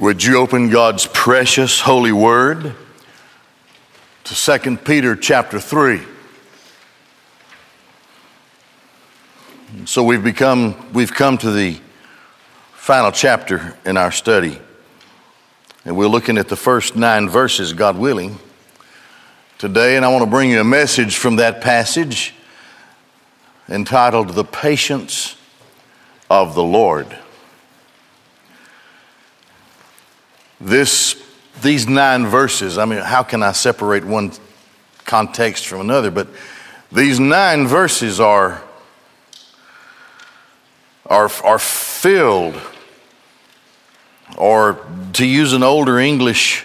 Would you open God's precious holy word to 2 Peter chapter 3? So we've become we've come to the final chapter in our study. And we're looking at the first 9 verses God willing today and I want to bring you a message from that passage entitled The Patience of the Lord. This, these nine verses, I mean, how can I separate one context from another? But these nine verses are, are, are filled, or to use an older English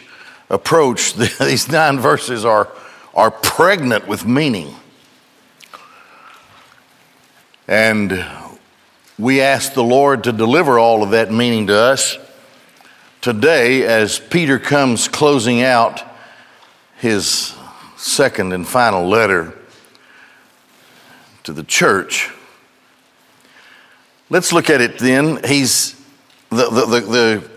approach, these nine verses are, are pregnant with meaning. And we ask the Lord to deliver all of that meaning to us today as Peter comes closing out his second and final letter to the church. Let's look at it then. He's the, the, the, the,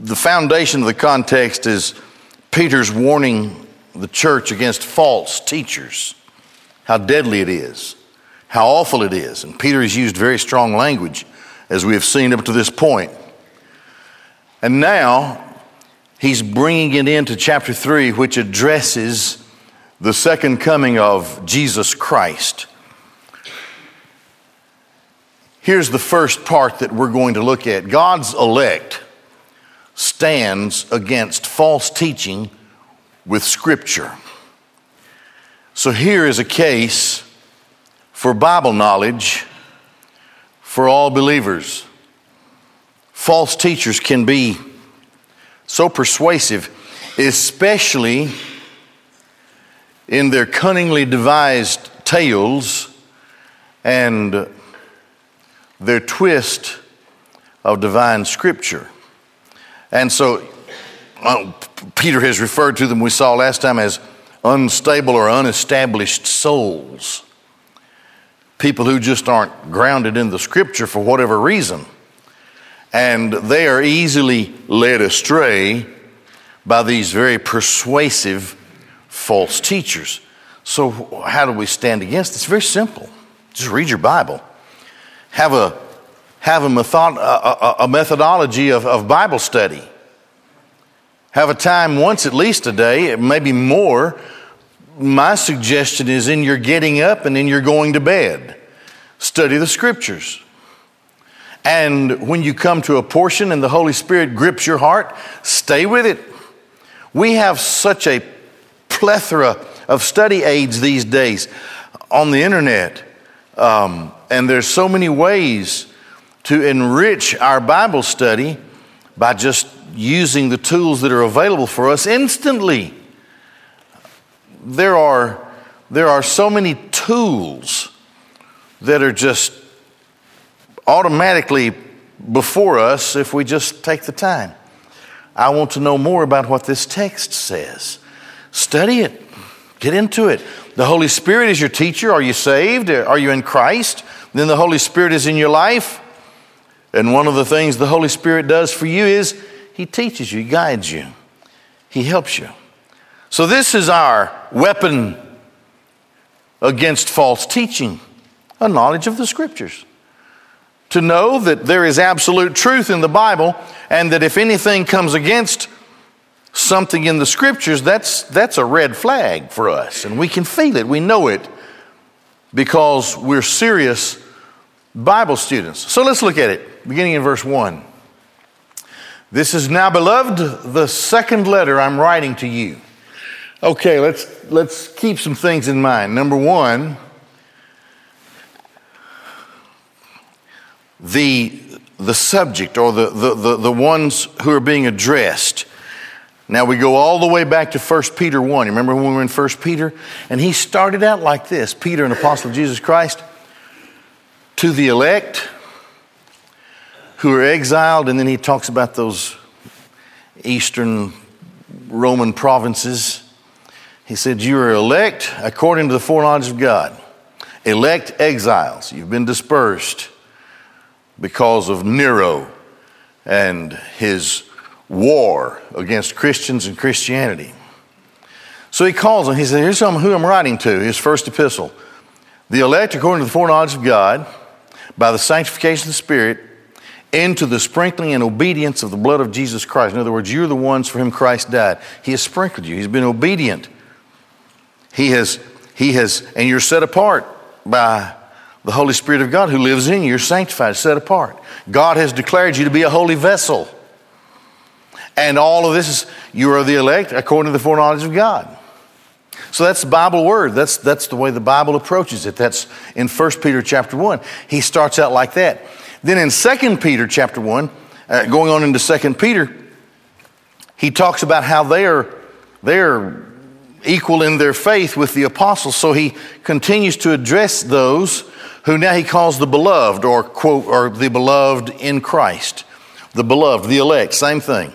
the foundation of the context is Peter's warning the church against false teachers, how deadly it is, how awful it is. And Peter has used very strong language, as we have seen up to this point. And now he's bringing it into chapter 3, which addresses the second coming of Jesus Christ. Here's the first part that we're going to look at God's elect stands against false teaching with Scripture. So here is a case for Bible knowledge for all believers. False teachers can be so persuasive, especially in their cunningly devised tales and their twist of divine scripture. And so uh, Peter has referred to them, we saw last time, as unstable or unestablished souls. People who just aren't grounded in the scripture for whatever reason and they are easily led astray by these very persuasive false teachers. So, how do we stand against it? It's very simple. Just read your Bible. Have a, have a, method, a, a methodology of, of Bible study. Have a time once at least a day, maybe more. My suggestion is in your getting up and in your going to bed. Study the scriptures. And when you come to a portion and the Holy Spirit grips your heart, stay with it. We have such a plethora of study aids these days on the internet. Um, and there's so many ways to enrich our Bible study by just using the tools that are available for us instantly. There are, there are so many tools that are just automatically before us if we just take the time. I want to know more about what this text says. Study it, get into it. The Holy Spirit is your teacher. Are you saved? Are you in Christ? Then the Holy Spirit is in your life. And one of the things the Holy Spirit does for you is He teaches you, He guides you, He helps you. So, this is our weapon against false teaching a knowledge of the Scriptures to know that there is absolute truth in the Bible and that if anything comes against something in the scriptures, that's, that's a red flag for us. And we can feel it, we know it because we're serious Bible students. So let's look at it, beginning in verse 1. This is now, beloved, the second letter I'm writing to you. Okay, let's, let's keep some things in mind. Number one, the, the subject or the, the, the, the ones who are being addressed. Now we go all the way back to 1 Peter 1. You remember when we were in 1 Peter? And he started out like this Peter, an apostle of Jesus Christ, to the elect who are exiled, and then he talks about those eastern Roman provinces. He said, You are elect according to the foreknowledge of God. Elect exiles. You've been dispersed because of Nero and his war against Christians and Christianity. So he calls them, he says, Here's who I'm writing to, his first epistle. The elect, according to the foreknowledge of God, by the sanctification of the Spirit, into the sprinkling and obedience of the blood of Jesus Christ. In other words, you're the ones for whom Christ died. He has sprinkled you, He's been obedient. He has, he has, and you're set apart by the Holy Spirit of God who lives in you. You're sanctified, set apart. God has declared you to be a holy vessel. And all of this is, you are the elect according to the foreknowledge of God. So that's the Bible word. That's, that's the way the Bible approaches it. That's in 1 Peter chapter 1. He starts out like that. Then in 2 Peter chapter 1, uh, going on into 2 Peter, he talks about how they are, they are equal in their faith with the apostles. So he continues to address those who now he calls the beloved or quote, or the beloved in Christ. The beloved, the elect, same thing.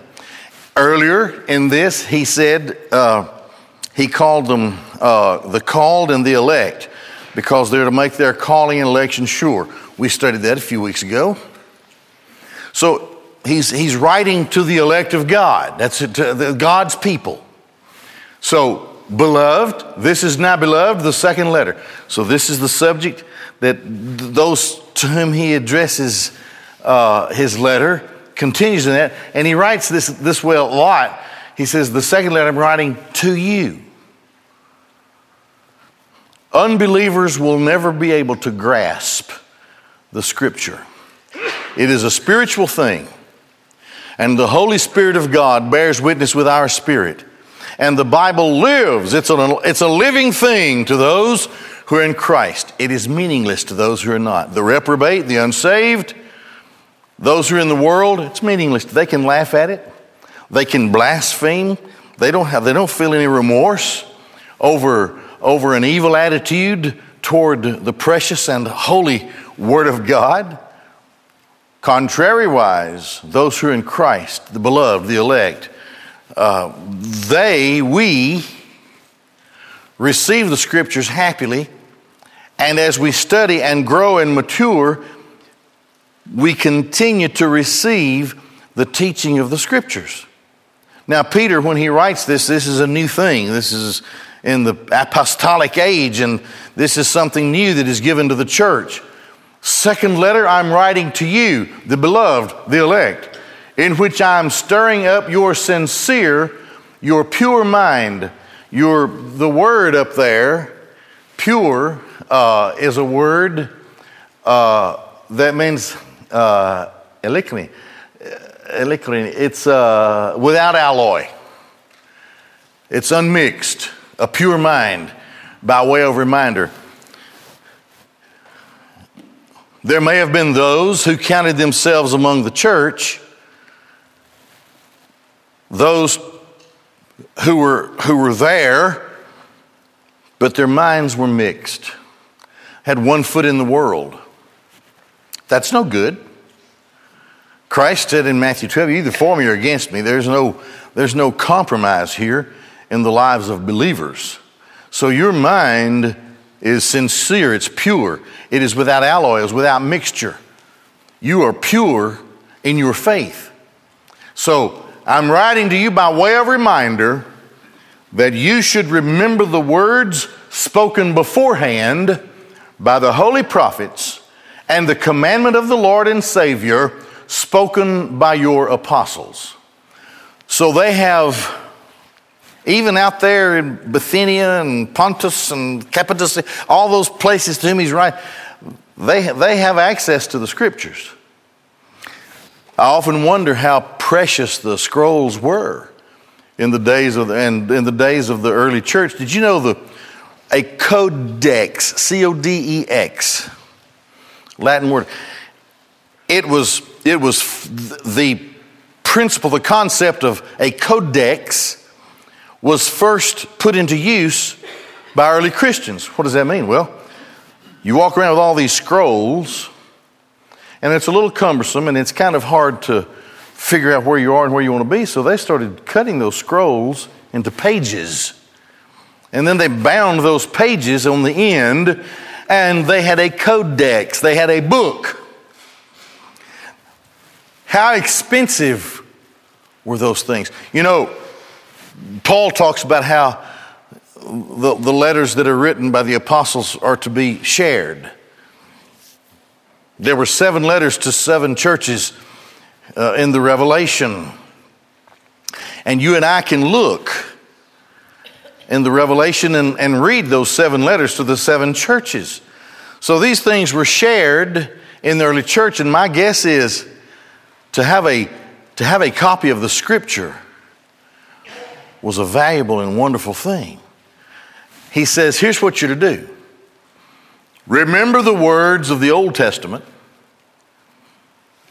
Earlier in this, he said, uh, he called them uh, the called and the elect because they're to make their calling and election sure. We studied that a few weeks ago. So he's, he's writing to the elect of God. That's to God's people. So, beloved, this is now beloved, the second letter. So this is the subject that those to whom he addresses uh, his letter continues in that. And he writes this this way a lot. He says, The second letter I'm writing to you. Unbelievers will never be able to grasp the scripture. It is a spiritual thing. And the Holy Spirit of God bears witness with our spirit. And the Bible lives. It's a, it's a living thing to those who are in Christ. It is meaningless to those who are not. The reprobate, the unsaved, those who are in the world, it's meaningless. They can laugh at it. They can blaspheme. They don't have, they don't feel any remorse over, over an evil attitude toward the precious and holy Word of God. Contrariwise, those who are in Christ, the beloved, the elect, uh, they, we, receive the scriptures happily, and as we study and grow and mature, we continue to receive the teaching of the scriptures. Now, Peter, when he writes this, this is a new thing. This is in the apostolic age, and this is something new that is given to the church. Second letter I'm writing to you, the beloved, the elect, in which I'm stirring up your sincere, your pure mind. Your, the word up there, pure, uh, is a word uh, that means uh, It's uh, without alloy. It's unmixed, a pure mind, by way of reminder. There may have been those who counted themselves among the church, those who were, who were there, but their minds were mixed, had one foot in the world. That's no good. Christ said in Matthew 12, either for me or against me. There's no, there's no compromise here in the lives of believers. So your mind is sincere, it's pure, it is without alloy, it's without mixture. You are pure in your faith. So I'm writing to you by way of reminder that you should remember the words spoken beforehand by the holy prophets and the commandment of the Lord and Savior spoken by your apostles. So they have even out there in Bithynia and Pontus and Cappadocia, all those places to whom he's writing, they, they have access to the scriptures. I often wonder how precious the scrolls were in the days of the, and in the days of the early church. Did you know the a codex, C O D E X, Latin word. It was it was the principle, the concept of a codex was first put into use by early Christians. What does that mean? Well, you walk around with all these scrolls, and it's a little cumbersome and it's kind of hard to figure out where you are and where you want to be. So they started cutting those scrolls into pages. And then they bound those pages on the end, and they had a codex, they had a book. How expensive were those things. You know, Paul talks about how the, the letters that are written by the apostles are to be shared. There were seven letters to seven churches uh, in the Revelation. And you and I can look in the Revelation and, and read those seven letters to the seven churches. So these things were shared in the early church, and my guess is to have a, to have a copy of the scripture was a valuable and wonderful thing. He says, Here's what you're to do remember the words of the Old Testament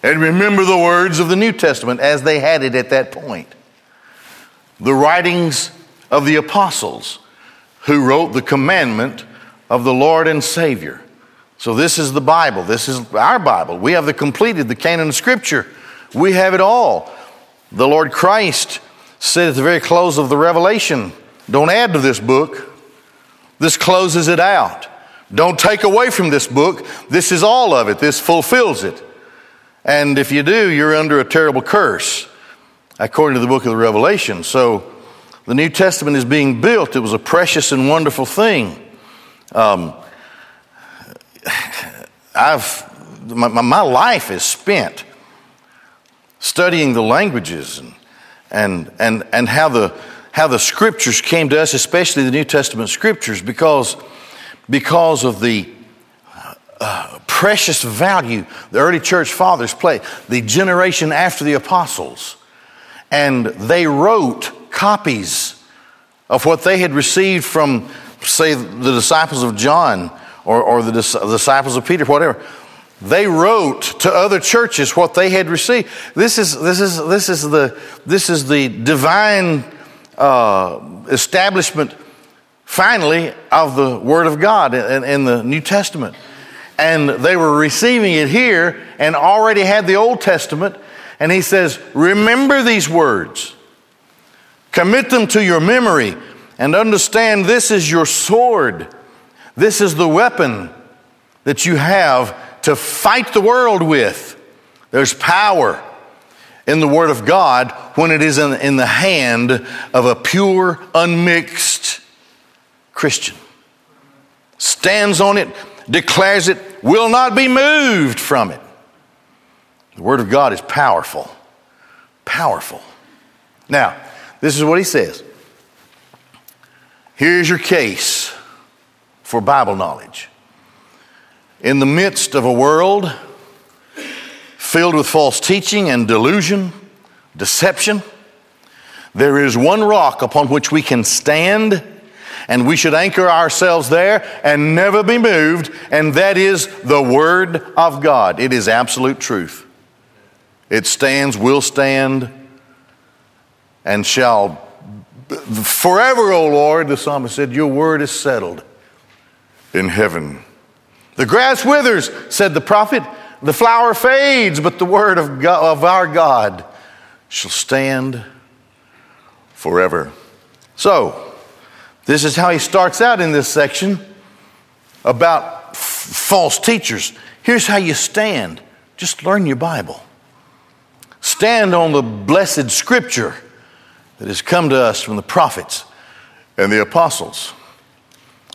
and remember the words of the New Testament as they had it at that point. The writings of the apostles who wrote the commandment of the Lord and Savior. So, this is the Bible. This is our Bible. We have the completed, the canon of Scripture. We have it all. The Lord Christ said at the very close of the Revelation, Don't add to this book. This closes it out. Don't take away from this book. This is all of it. This fulfills it. And if you do, you're under a terrible curse, according to the book of the Revelation. So the New Testament is being built. It was a precious and wonderful thing. Um, I've my, my life is spent studying the languages and and and and how the how the scriptures came to us, especially the New Testament scriptures, because because of the uh, precious value the early church fathers played, the generation after the apostles. And they wrote copies of what they had received from, say, the disciples of John or, or the disciples of Peter, whatever. They wrote to other churches what they had received. This is, this is, this is, the, this is the divine uh, establishment, finally, of the Word of God in, in the New Testament and they were receiving it here and already had the Old Testament. And he says, Remember these words, commit them to your memory, and understand this is your sword. This is the weapon that you have to fight the world with. There's power in the Word of God when it is in, in the hand of a pure, unmixed Christian. Stands on it, declares it, will not be moved from it. The Word of God is powerful. Powerful. Now, this is what he says. Here's your case for Bible knowledge. In the midst of a world filled with false teaching and delusion, deception, there is one rock upon which we can stand and we should anchor ourselves there and never be moved, and that is the Word of God. It is absolute truth. It stands, will stand, and shall forever, O Lord, the psalmist said, Your word is settled in heaven. The grass withers, said the prophet, the flower fades, but the word of, God, of our God shall stand forever. So, this is how he starts out in this section about f- false teachers. Here's how you stand just learn your Bible. Stand on the blessed scripture that has come to us from the prophets and the apostles.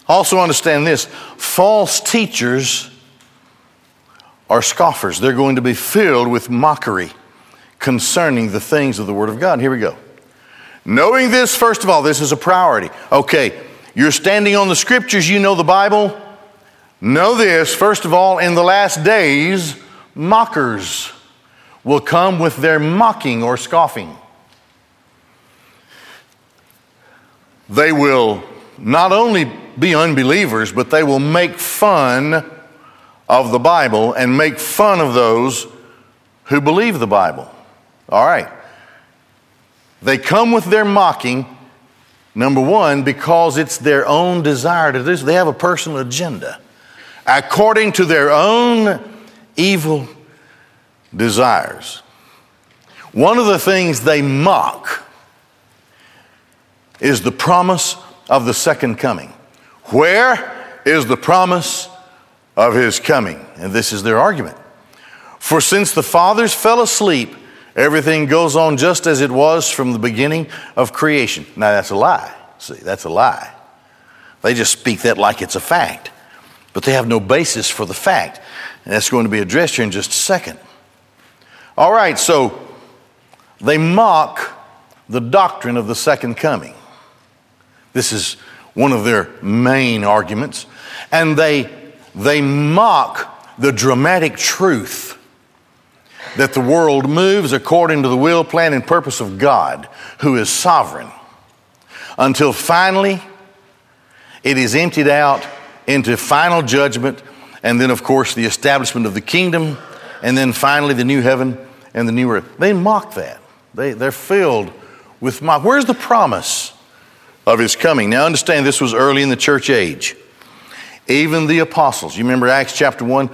Also, understand this false teachers are scoffers. They're going to be filled with mockery concerning the things of the Word of God. Here we go. Knowing this, first of all, this is a priority. Okay, you're standing on the scriptures, you know the Bible. Know this, first of all, in the last days, mockers will come with their mocking or scoffing. They will not only be unbelievers, but they will make fun of the Bible and make fun of those who believe the Bible. All right. They come with their mocking, number one, because it's their own desire to do this. They have a personal agenda according to their own evil desires. One of the things they mock is the promise of the second coming. Where is the promise of his coming? And this is their argument. For since the fathers fell asleep, Everything goes on just as it was from the beginning of creation. Now, that's a lie. See, that's a lie. They just speak that like it's a fact, but they have no basis for the fact. And that's going to be addressed here in just a second. All right, so they mock the doctrine of the second coming. This is one of their main arguments. And they, they mock the dramatic truth that the world moves according to the will, plan, and purpose of God, who is sovereign, until finally it is emptied out into final judgment, and then, of course, the establishment of the kingdom, and then finally the new heaven and the new earth. They mock that. They, they're filled with mock. Where's the promise of his coming? Now, understand this was early in the church age. Even the apostles, you remember Acts chapter 1?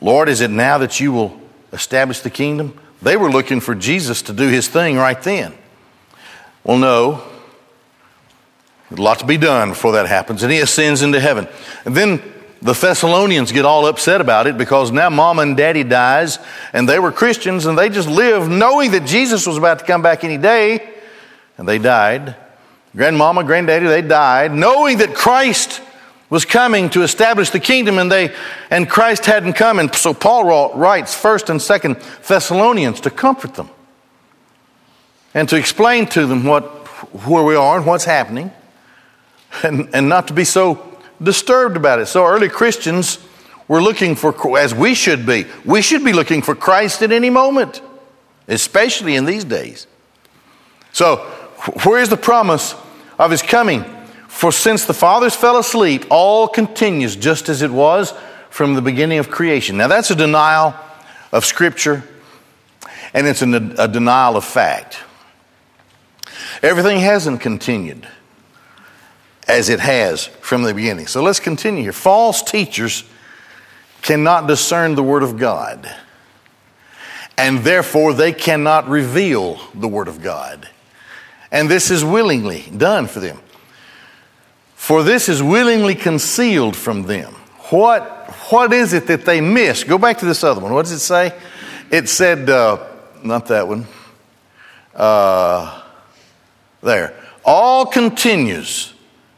Lord, is it now that you will establish the kingdom? They were looking for Jesus to do his thing right then. Well, no. a lot to be done before that happens. And he ascends into heaven. And then the Thessalonians get all upset about it because now mom and daddy dies and they were Christians and they just lived knowing that Jesus was about to come back any day and they died. Grandmama, granddaddy, they died knowing that Christ was coming to establish the kingdom and they and Christ hadn't come and so Paul writes first and second Thessalonians to comfort them and to explain to them what where we are and what's happening and, and not to be so disturbed about it. So early Christians were looking for as we should be. We should be looking for Christ at any moment, especially in these days. So where is the promise of his coming? For since the fathers fell asleep, all continues just as it was from the beginning of creation. Now, that's a denial of Scripture, and it's a, a denial of fact. Everything hasn't continued as it has from the beginning. So let's continue here. False teachers cannot discern the Word of God, and therefore they cannot reveal the Word of God. And this is willingly done for them. For this is willingly concealed from them. What, what is it that they miss? Go back to this other one. What does it say? It said, uh, not that one. Uh, there. All continues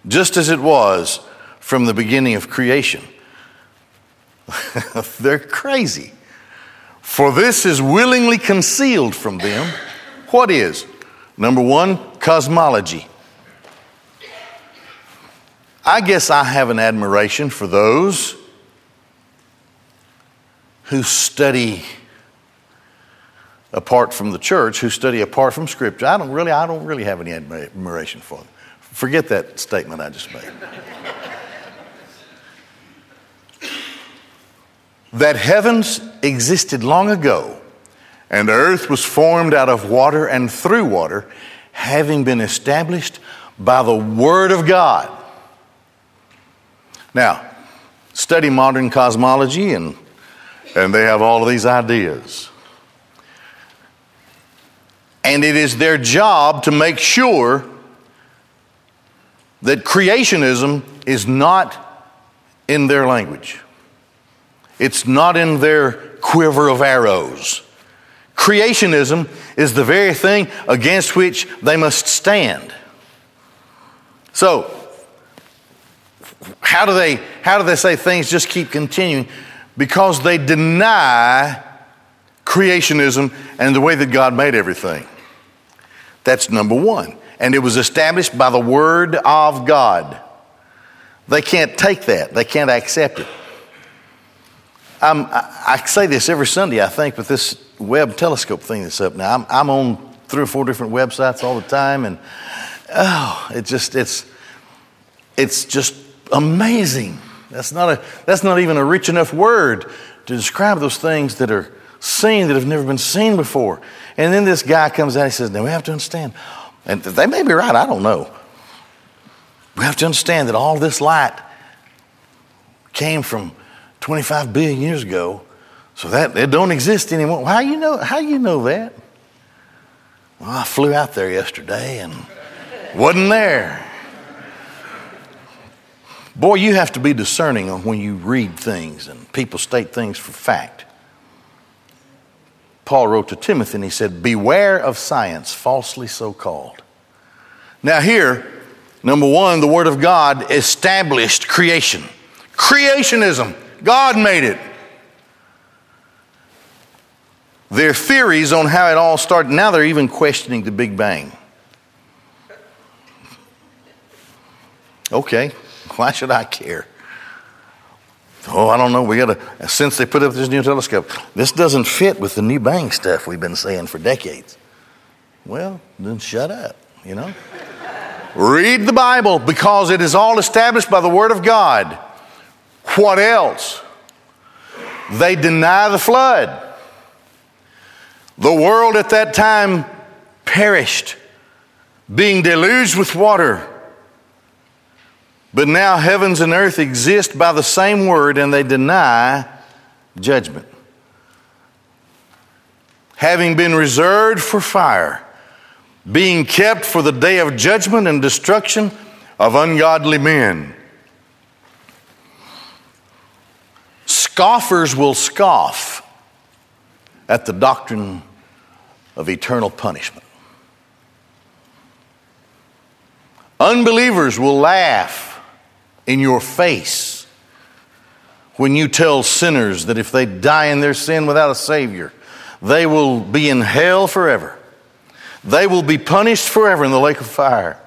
just as it was from the beginning of creation. They're crazy. For this is willingly concealed from them. What is? Number one, cosmology. I guess I have an admiration for those who study apart from the church, who study apart from Scripture. I don't really, I don't really have any admiration for them. Forget that statement I just made. that heavens existed long ago, and the earth was formed out of water and through water, having been established by the Word of God now, study modern cosmology, and, and they have all of these ideas. And it is their job to make sure that creationism is not in their language. It's not in their quiver of arrows. Creationism is the very thing against which they must stand. So, how do they how do they say things just keep continuing? Because they deny creationism and the way that God made everything. That's number one. And it was established by the Word of God. They can't take that, they can't accept it. I, I say this every Sunday, I think, but this Webb telescope thing that's up now. I'm, I'm on three or four different websites all the time, and oh, it just, it's, it's just amazing. That's not, a, that's not even a rich enough word to describe those things that are seen that have never been seen before. And then this guy comes out he says, Now we have to understand, and they may be right, I don't know. We have to understand that all this light came from 25 billion years ago, so that it don't exist anymore. How you know? How you know that? Well, I flew out there yesterday and wasn't there. Boy, you have to be discerning on when you read things and people state things for fact. Paul wrote to Timothy and he said, Beware of science, falsely so called. Now, here, number one, the Word of God established creation. Creationism, God made it. Their theories on how it all started, now they're even questioning the Big Bang. Okay, why should I care? Oh, I don't know. We got to, since they put up this new telescope, this doesn't fit with the new bang stuff we've been saying for decades. Well, then shut up, you know? Read the Bible because it is all established by the Word of God. What else? They deny the flood. The world at that time perished, being deluged with water. But now heavens and earth exist by the same word, and they deny judgment. Having been reserved for fire, being kept for the day of judgment and destruction of ungodly men. Scoffers will scoff at the doctrine of eternal punishment. Unbelievers will laugh in your face when you tell sinners that if they die in their sin without a Savior, they will be in hell forever. They will be punished forever in the lake of fire.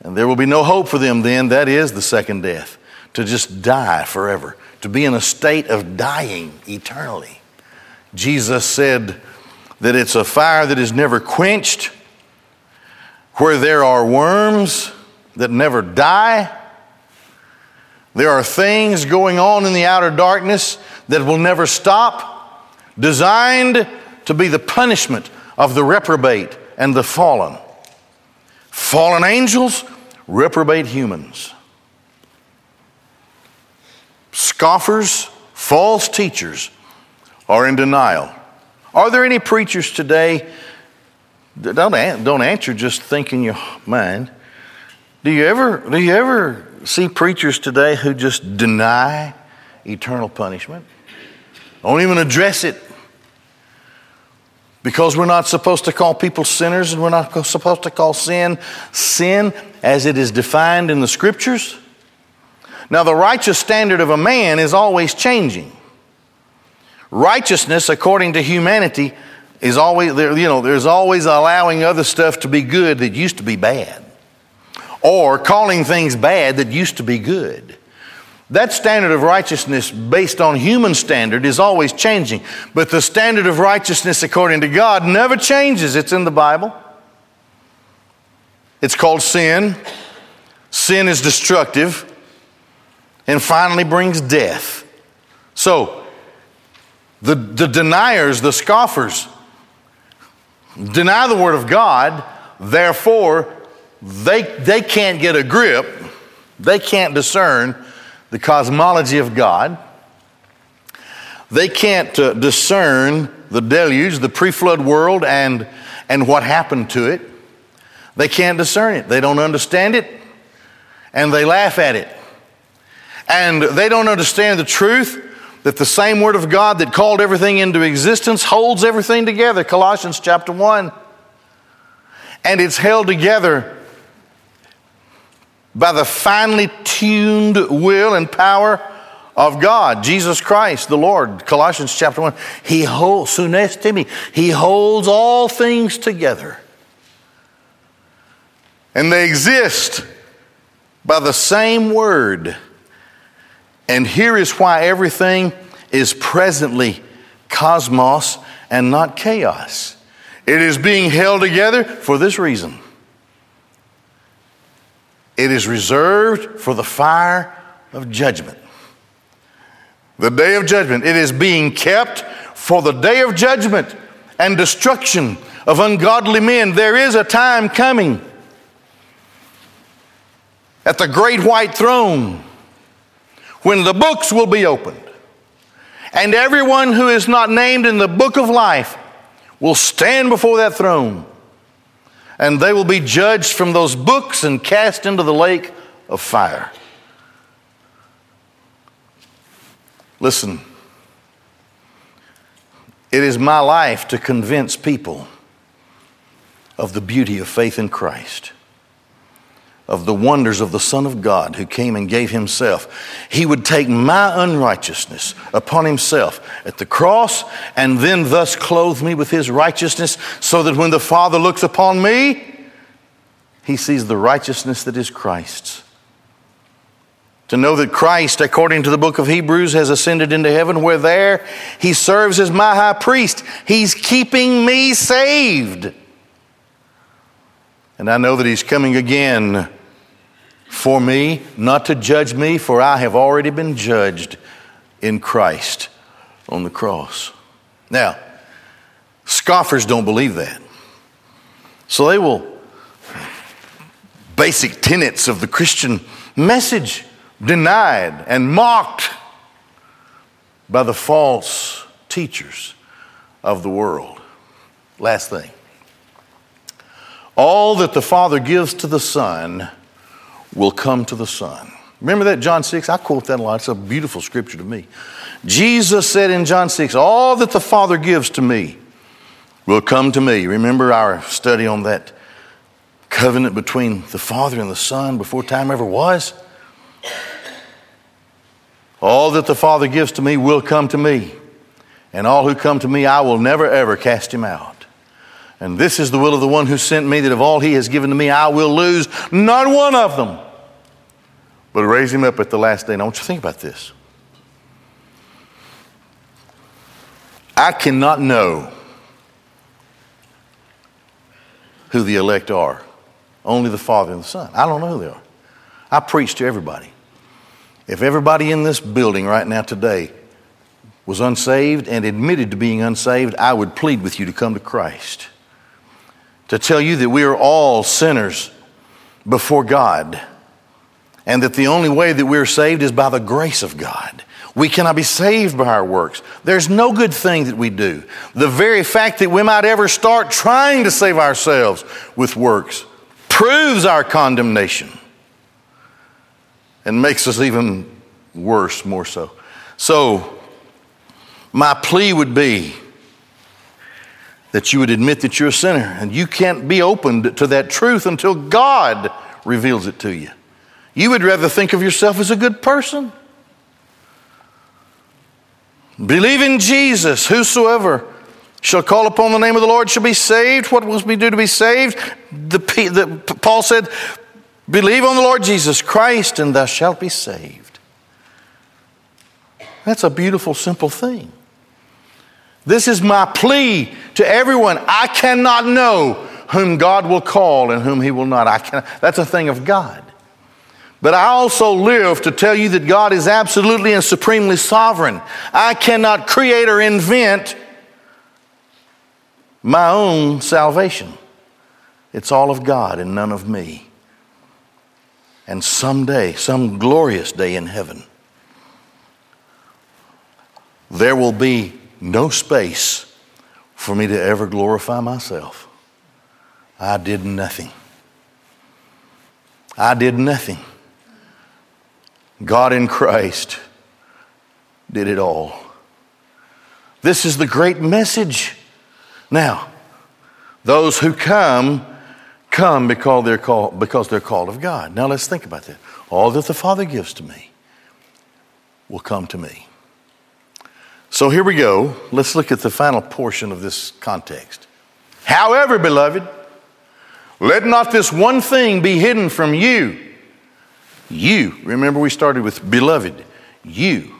And there will be no hope for them then. That is the second death, to just die forever, to be in a state of dying eternally. Jesus said that it's a fire that is never quenched, where there are worms that never die. There are things going on in the outer darkness that will never stop, designed to be the punishment of the reprobate and the fallen. Fallen angels, reprobate humans. Scoffers, false teachers are in denial. Are there any preachers today? that Don't, don't answer, just think in your mind. Do you ever, do you ever see preachers today who just deny eternal punishment? Don't even address it. Because we're not supposed to call people sinners and we're not supposed to call sin sin as it is defined in the scriptures. Now, the righteous standard of a man is always changing. Righteousness, according to humanity, is always, there, you know, there's always allowing other stuff to be good that used to be bad or calling things bad that used to be good. That standard of righteousness based on human standard is always changing, but the standard of righteousness according to God never changes. It's in the Bible. It's called sin. Sin is destructive and finally brings death. So, the, the deniers, the scoffers, deny the Word of God, therefore, they, they can't get a grip, they can't discern the cosmology of God. They can't uh, discern the deluge, the pre flood world, and, and what happened to it. They can't discern it. They don't understand it, and they laugh at it. And they don't understand the truth that the same Word of God that called everything into existence holds everything together. Colossians chapter 1. And it's held together by the finely tuned will and power of God, Jesus Christ, the Lord. Colossians chapter 1. He holds, sunestimi, He holds all things together. And they exist by the same word. And here is why everything is presently cosmos and not chaos. It is being held together for this reason it is reserved for the fire of judgment. The day of judgment. It is being kept for the day of judgment and destruction of ungodly men. There is a time coming at the great white throne when the books will be opened and everyone who is not named in the book of life will stand before that throne and they will be judged from those books and cast into the lake of fire. Listen, It is my life to convince people of the beauty of faith in Christ, of the wonders of the Son of God who came and gave Himself. He would take my unrighteousness upon Himself at the cross and then thus clothe me with His righteousness so that when the Father looks upon me, He sees the righteousness that is Christ's. To know that Christ, according to the book of Hebrews, has ascended into heaven, where there He serves as my high priest. He's keeping me saved. And I know that He's coming again for me, not to judge me, for I have already been judged in Christ on the cross. Now, scoffers don't believe that. So they will, basic tenets of the Christian message, denied and mocked by the false teachers of the world. Last thing. All that the Father gives to the Son will come to the Son. Remember that, John 6? I quote that a lot. It's a beautiful scripture to me. Jesus said in John 6, All that the Father gives to me will come to me. Remember our study on that covenant between the Father and the Son before time ever was? All that the Father gives to me will come to me, and all who come to me, I will never ever cast him out. And this is the will of the one who sent me, that of all he has given to me, I will lose not one of them, but raise him up at the last day. Now, I want you to think about this. I cannot know who the elect are. Only the Father and the Son. I don't know who they are. I preach to everybody. If everybody in this building right now today was unsaved and admitted to being unsaved, I would plead with you to come to Christ to tell you that we are all sinners before God and that the only way that we're saved is by the grace of God. We cannot be saved by our works. There's no good thing that we do. The very fact that we might ever start trying to save ourselves with works proves our condemnation and makes us even worse, more so. So, my plea would be that you would admit that you're a sinner. And you can't be opened to that truth until God reveals it to you. You would rather think of yourself as a good person. Believe in Jesus. Whosoever shall call upon the name of the Lord shall be saved. What must we do to be saved? The, the, Paul said, Believe on the Lord Jesus Christ, and thou shalt be saved. That's a beautiful, simple thing. This is my plea to everyone. I cannot know whom God will call and whom He will not. I can, that's a thing of God. But I also live to tell you that God is absolutely and supremely sovereign. I cannot create or invent my own salvation. It's all of God and none of me. And someday, some glorious day in heaven, there will be no space for me to ever glorify myself. I did nothing. I did nothing. God in Christ did it all. This is the great message. Now, those who come, come because they're called, because they're called of God. Now let's think about that. All that the Father gives to me will come to me. So here we go. Let's look at the final portion of this context. However, beloved, let not this one thing be hidden from you. You, remember we started with beloved, you.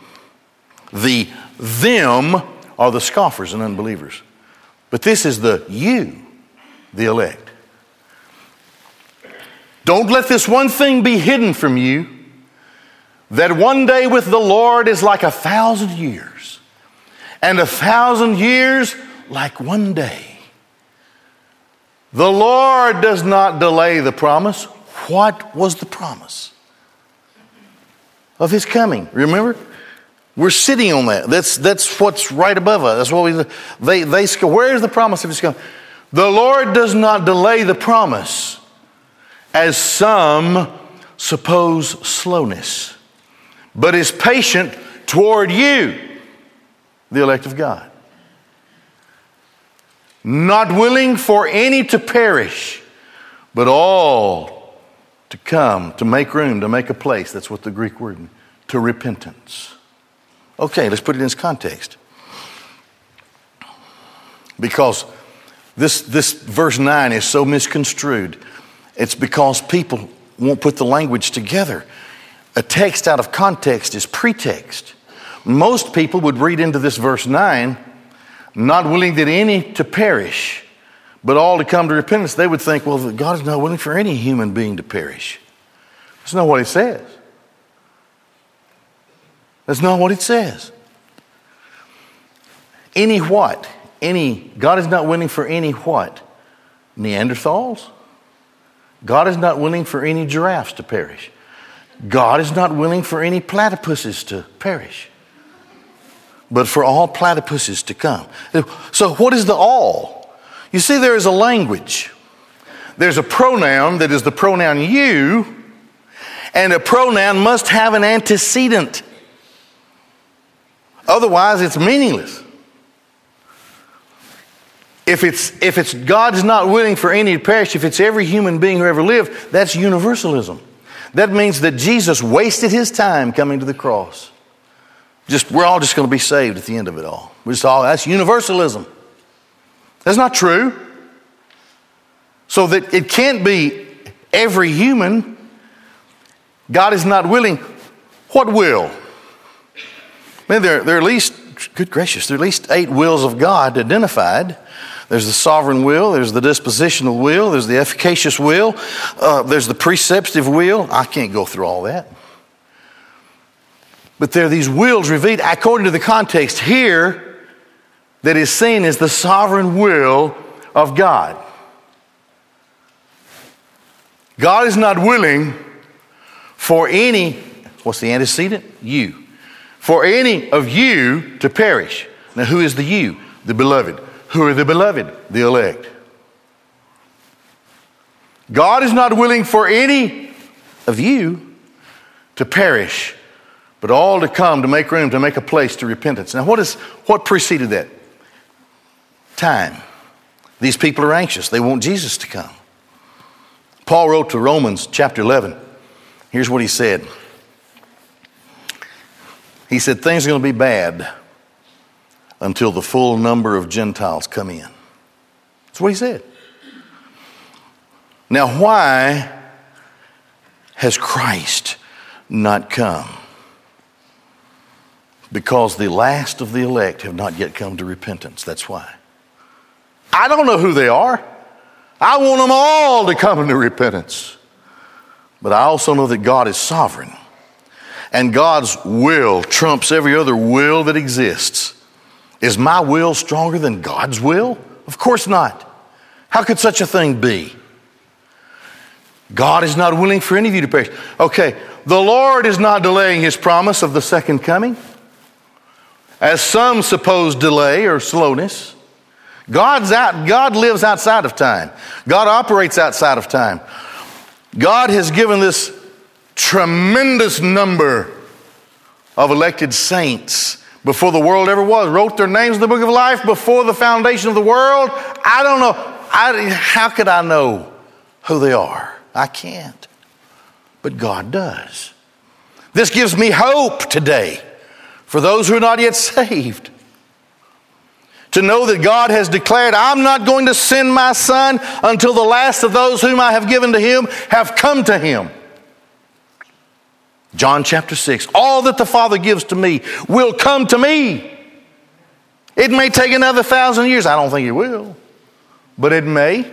The them are the scoffers and unbelievers. But this is the you, the elect. Don't let this one thing be hidden from you that one day with the Lord is like a thousand years and a thousand years like one day. The Lord does not delay the promise. What was the promise? Of his coming. Remember? We're sitting on that. That's, that's what's right above us. That's what we, they, they, where is the promise of his coming? The Lord does not delay the promise as some suppose slowness, but is patient toward you the elect of God. not willing for any to perish, but all to come, to make room, to make a place. That's what the Greek word means, to repentance. Okay, let's put it in its context. Because this, this verse 9 is so misconstrued. It's because people won't put the language together. A text out of context is pretext. Most people would read into this verse 9, not willing that any to perish, but all to come to repentance. They would think, well, God is not willing for any human being to perish. That's not what it says. That's not what it says. Any what? Any, God is not willing for any what? Neanderthals? God is not willing for any giraffes to perish. God is not willing for any platypuses to perish, but for all platypuses to come. So, what is the all? You see, there is a language. There's a pronoun that is the pronoun you, and a pronoun must have an antecedent. Otherwise, it's meaningless. If it's, if it's God's not willing for any to perish, if it's every human being who ever lived, that's universalism. That means that Jesus wasted his time coming to the cross. Just we're all just going to be saved at the end of it all. We're just all that's universalism. That's not true. So that it can't be every human. God is not willing. What will? Man, there, there are at least, good gracious, there are at least eight wills of God identified. There's the sovereign will, there's the dispositional will, there's the efficacious will, uh, there's the preceptive will. I can't go through all that. But there are these wills revealed according to the context here that is seen as the sovereign will of God. God is not willing for any, what's the antecedent? You. For any of you to perish. Now, who is the you? The beloved. Who are the beloved? The elect. God is not willing for any of you to perish, but all to come to make room, to make a place to repentance. Now, what, is, what preceded that? Time. These people are anxious. They want Jesus to come. Paul wrote to Romans chapter 11. Here's what he said He said, Things are going to be bad until the full number of Gentiles come in. That's what he said. Now, why has Christ not come? Because the last of the elect have not yet come to repentance. That's why. I don't know who they are. I want them all to come into repentance. But I also know that God is sovereign. And God's will trumps every other will that exists. Is my will stronger than God's will? Of course not. How could such a thing be? God is not willing for any of you to perish. Okay, the Lord is not delaying his promise of the second coming, as some suppose delay or slowness. God's out, God lives outside of time. God operates outside of time. God has given this tremendous number of elected saints before the world ever was, wrote their names in the book of life before the foundation of the world. I don't know. I, how could I know who they are? I can't. But God does. This gives me hope today for those who are not yet saved. To know that God has declared, I'm not going to send my son until the last of those whom I have given to him have come to him. John chapter 6 All that the Father gives to me will come to me. It may take another thousand years. I don't think it will, but it may.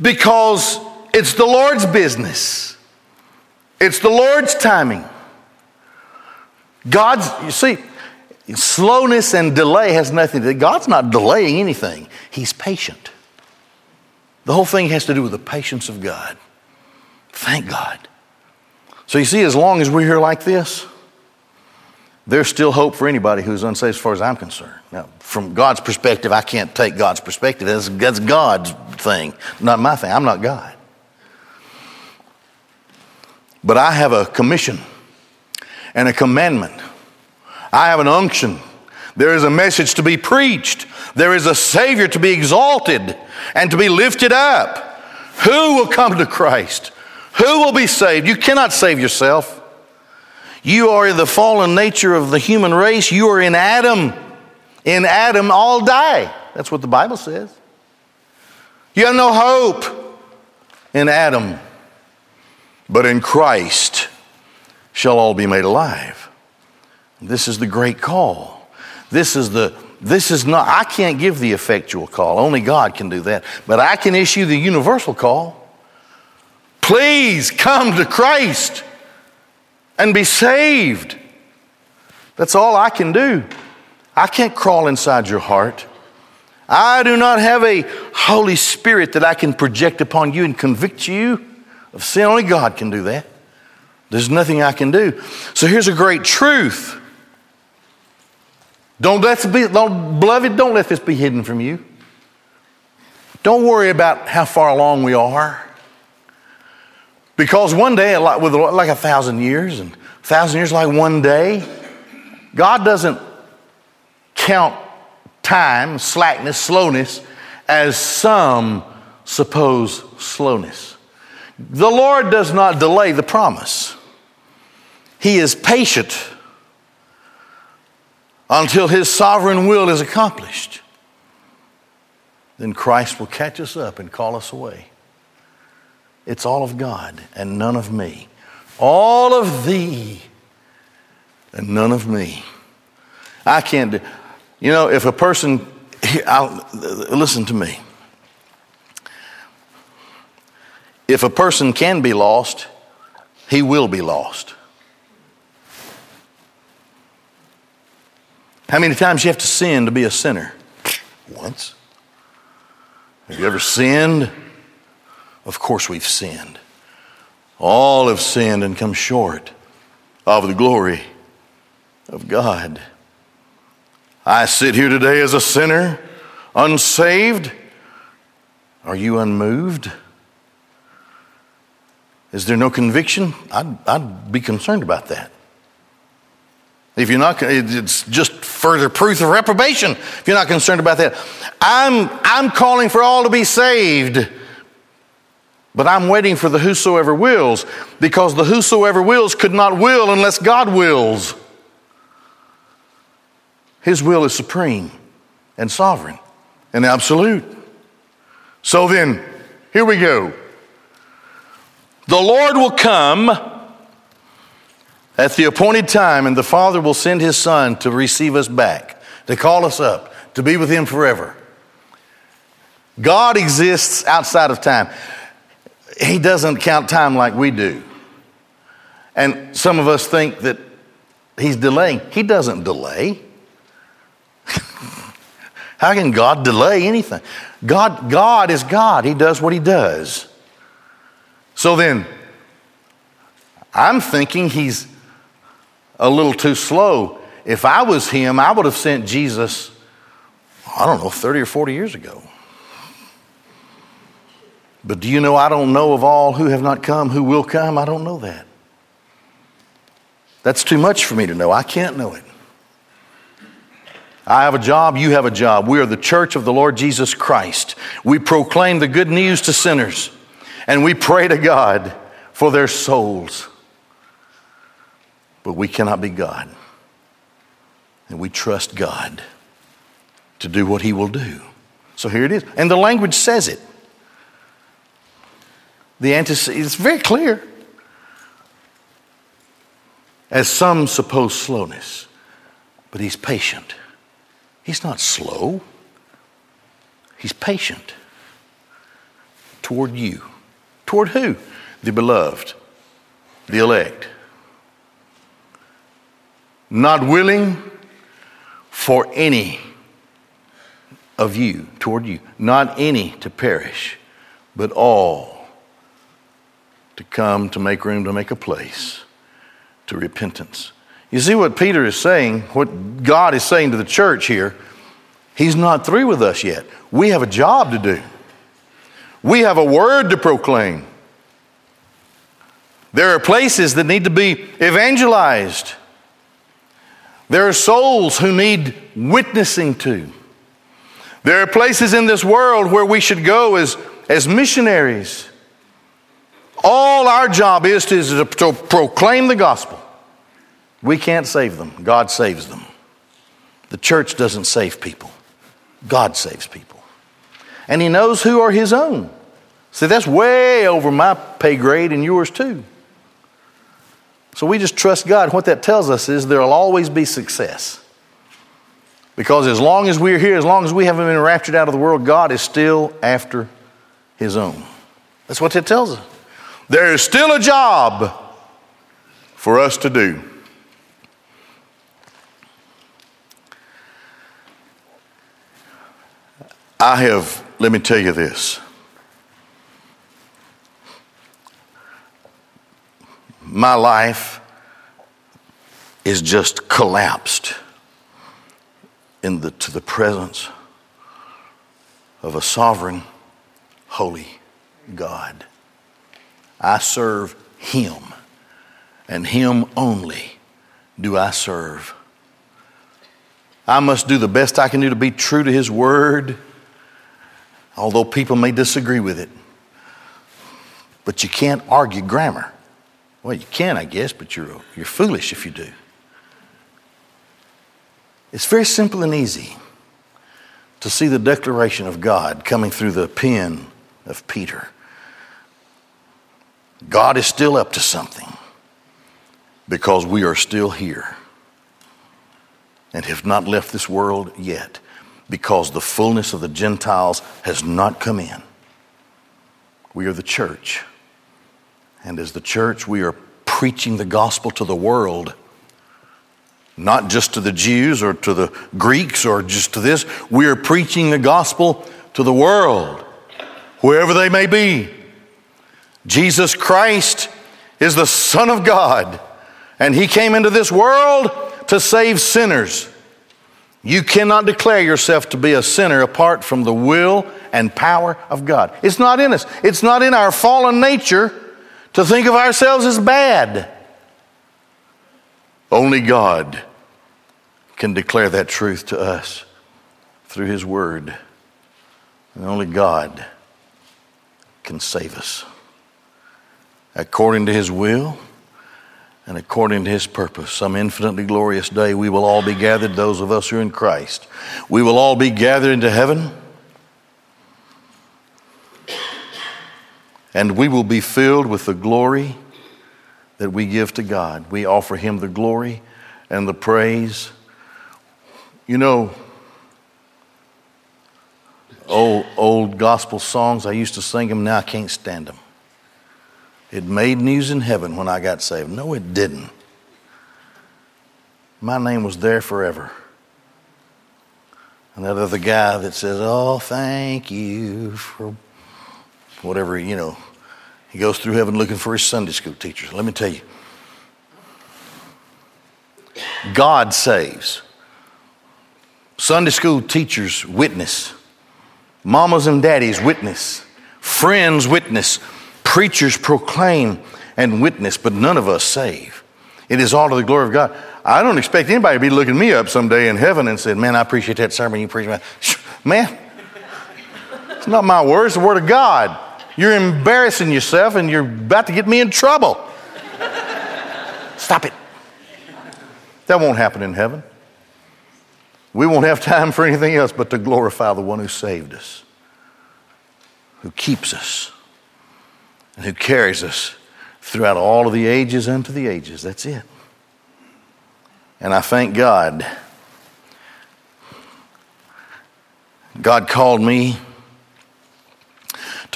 Because it's the Lord's business, it's the Lord's timing. God's, you see, slowness and delay has nothing to do. God's not delaying anything, He's patient. The whole thing has to do with the patience of God. Thank God. So you see, as long as we're here like this, there's still hope for anybody who's unsaved as far as I'm concerned. Now, from God's perspective, I can't take God's perspective. That's, that's God's thing, not my thing. I'm not God. But I have a commission and a commandment. I have an unction There is a message to be preached. There is a Savior to be exalted and to be lifted up. Who will come to Christ? Who will be saved? You cannot save yourself. You are the fallen nature of the human race. You are in Adam. In Adam, all die. That's what the Bible says. You have no hope in Adam, but in Christ shall all be made alive. This is the great call. This is the this is not I can't give the effectual call. Only God can do that. But I can issue the universal call. Please come to Christ and be saved. That's all I can do. I can't crawl inside your heart. I do not have a Holy Spirit that I can project upon you and convict you of sin. Only God can do that. There's nothing I can do. So here's a great truth. Don't let this be, don't, beloved, don't let this be hidden from you. Don't worry about how far along we are. Because one day, like, with like a thousand years, and a thousand years like one day, God doesn't count time, slackness, slowness as some suppose slowness. The Lord does not delay the promise. He is patient until His sovereign will is accomplished. Then Christ will catch us up and call us away. It's all of God and none of me. All of thee and none of me. I can't do. You know, if a person, I'll, listen to me. If a person can be lost, he will be lost. How many times you have to sin to be a sinner? Once. Have you ever sinned? Of course, we've sinned. All have sinned and come short of the glory of God. I sit here today as a sinner, unsaved. Are you unmoved? Is there no conviction? I'd, I'd be concerned about that. If you're not, it's just further proof of reprobation if you're not concerned about that. I'm, I'm calling for all to be saved, but I'm waiting for the whosoever wills because the whosoever wills could not will unless God wills. His will is supreme and sovereign and absolute. So then, here we go. The Lord will come at the appointed time, and the Father will send His Son to receive us back, to call us up, to be with Him forever. God exists outside of time. He doesn't count time like we do. And some of us think that He's delaying. He doesn't delay. How can God delay anything? God, God is God. He does what He does. So then, I'm thinking He's a little too slow. If I was Him, I would have sent Jesus, I don't know, 30 or 40 years ago. But do you know I don't know of all who have not come, who will come? I don't know that. That's too much for me to know. I can't know it. I have a job, you have a job. We are the church of the Lord Jesus Christ. We proclaim the good news to sinners, and we pray to God for their souls. But we cannot be God. And we trust God to do what He will do. So here it is. And the language says it. The antecedent, it's very clear. As some suppose slowness, but He's patient He's not slow, He's patient toward you. Toward who? The beloved, the elect. Not willing for any of you, toward you, not any to perish, but all to come to make room to make a place to repentance. You see what Peter is saying, what God is saying to the church here? He's not through with us yet. We have a job to do, we have a word to proclaim. There are places that need to be evangelized. There are souls who need witnessing to. There are places in this world where we should go as, as missionaries. All our job is to, is to proclaim the gospel. We can't save them, God saves them. The church doesn't save people, God saves people. And He knows who are His own. See, that's way over my pay grade and yours too. So we just trust God. What that tells us is there'll always be success. Because as long as we're here, as long as we haven't been raptured out of the world, God is still after His own. That's what that tells us. There is still a job for us to do. I have, let me tell you this. My life is just collapsed in the, to the presence of a sovereign, holy God. I serve Him, and Him only do I serve. I must do the best I can do to be true to His Word although people may disagree with it. But you can't argue grammar. Well, you can, I guess, but you're, you're foolish if you do. It's very simple and easy to see the declaration of God coming through the pen of Peter. God is still up to something because we are still here and have not left this world yet because the fullness of the Gentiles has not come in. We are the church. And as the church, we are preaching the gospel to the world, not just to the Jews or to the Greeks or just to this. We are preaching the gospel to the world, wherever they may be. Jesus Christ is the Son of God, and He came into this world to save sinners. You cannot declare yourself to be a sinner apart from the will and power of God. It's not in us, it's not in our fallen nature to think of ourselves as bad. Only God can declare that truth to us through His Word. And only God can save us according to His will and according to his purpose, some infinitely glorious day, we will all be gathered, those of us who are in Christ. We will all be gathered into heaven, and we will be filled with the glory that we give to God. We offer him the glory and the praise. You know, old, old gospel songs, I used to sing them, now I can't stand them. It made news in heaven when I got saved. No, it didn't. My name was there forever. And that other guy that says, Oh, thank you for whatever, you know, he goes through heaven looking for his Sunday school teachers. Let me tell you God saves. Sunday school teachers witness. Mamas and daddies witness. Friends witness Preachers proclaim and witness, but none of us save. It is all to the glory of God. I don't expect anybody to be looking me up someday in heaven and said, Man, I appreciate that sermon you preached. Man, it's not my words, it's the word of God. You're embarrassing yourself and you're about to get me in trouble. Stop it. That won't happen in heaven. We won't have time for anything else but to glorify the one who saved us, who keeps us and who carries us throughout all of the ages unto the ages. That's it. And I thank God. God called me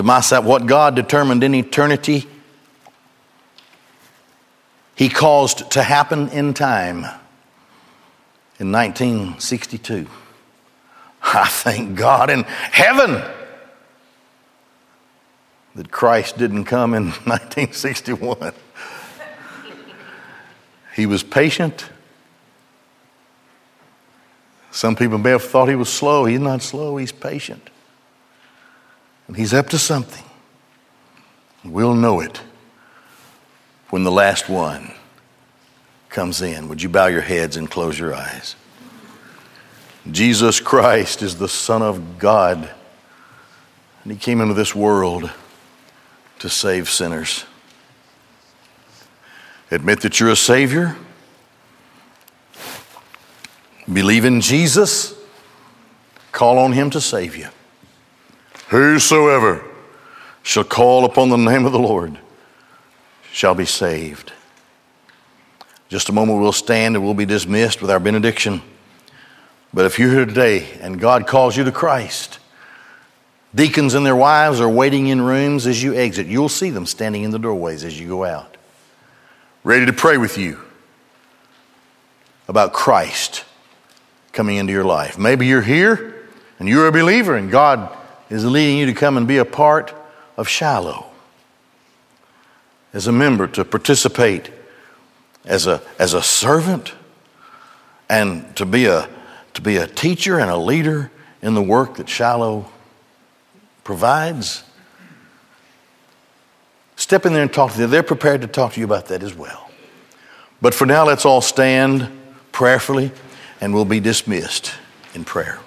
to myself. What God determined in eternity, He caused to happen in time in 1962. I thank God in heaven that Christ didn't come in 1961. he was patient. Some people may have thought he was slow. He's not slow, he's patient. And he's up to something. We'll know it when the last one comes. comes in. Would you bow your heads and close your eyes? Jesus Christ is the Son of God, and He came into this world to save sinners. Admit that you're a Savior. Believe in Jesus. Call on Him to save you. Whosoever shall call upon the name of the Lord shall be saved. Just a moment, we'll stand and we'll be dismissed with our benediction. But if you're here today and God calls you to Christ, deacons and their wives are waiting in rooms as you exit. You'll see them standing in the doorways as you go out, ready to pray with you about Christ coming into your life. Maybe you're here and you're a believer and God is leading you to come and be a part of Shiloh as a member to participate as a, as a servant and to be a, to be a teacher and a leader in the work that Shiloh provides. Step in there and talk to them. They're prepared to talk to you about that as well. But for now, let's all stand prayerfully and we'll be dismissed in prayer.